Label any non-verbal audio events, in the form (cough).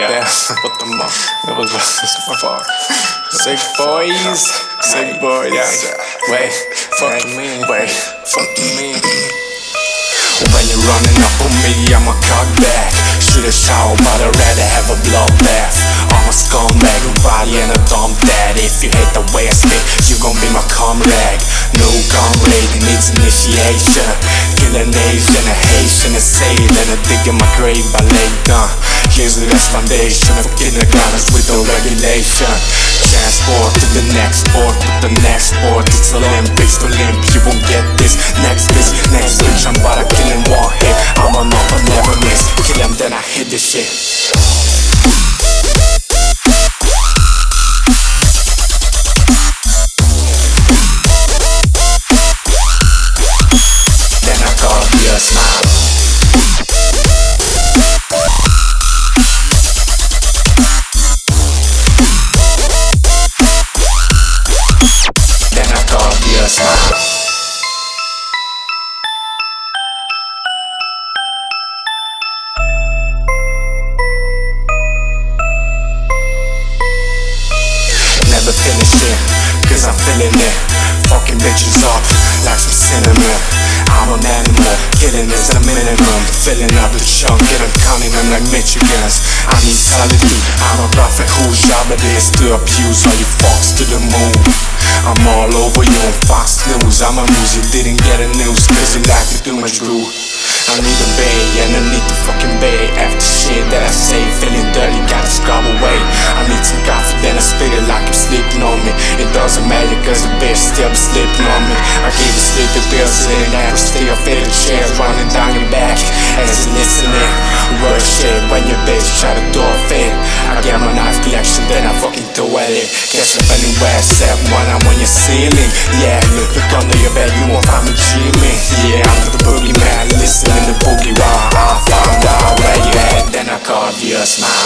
Yeah, (laughs) put them up. That was far. Sick boys, sick boys. Wait, fuck me, wait, fuck me. When you're running up on me, I'm a cock back. Shoot a shower, but I'd rather have a bloodbath. I'm a scumbag, a body and a dumb dad. If you hate the way I spit, you gon' be my comrade. No comrade needs initiation. Kill an Asian, a Haitian, a dig in my grave, I lay gun. Here's the best foundation of kindergartens with no regulation. Transport to the next sport, to the next sport. It's Olympics to limp, you won't get this. Next bitch, next bitch, I'm about to cause I'm feeling it. Fucking bitches up like some cinnamon. I'm an animal, killing is a minimum. Filling up the chunk, and I'm counting them like Michigans. I need solitude, I'm a prophet whose job it is to abuse all you fucks to the moon. I'm all over you on Fox News. I'm a you didn't get a news, cause you like me too much glue. I need a bay, and I need the fucking bay. After shit that I say, Stay up, on me. I keep the sleepy pills sitting down. Stay up, in the chair running down your back. As you listening, word shit when your bitch try to do a thing. I get my knife collection, then I fucking do it. Catch up anywhere except when I'm on your ceiling. Yeah, look, look under your bed, you won't find me dreaming. Yeah, I'm the boogeyman, listening to boogie while I found out where you at. Then I carve you a smile.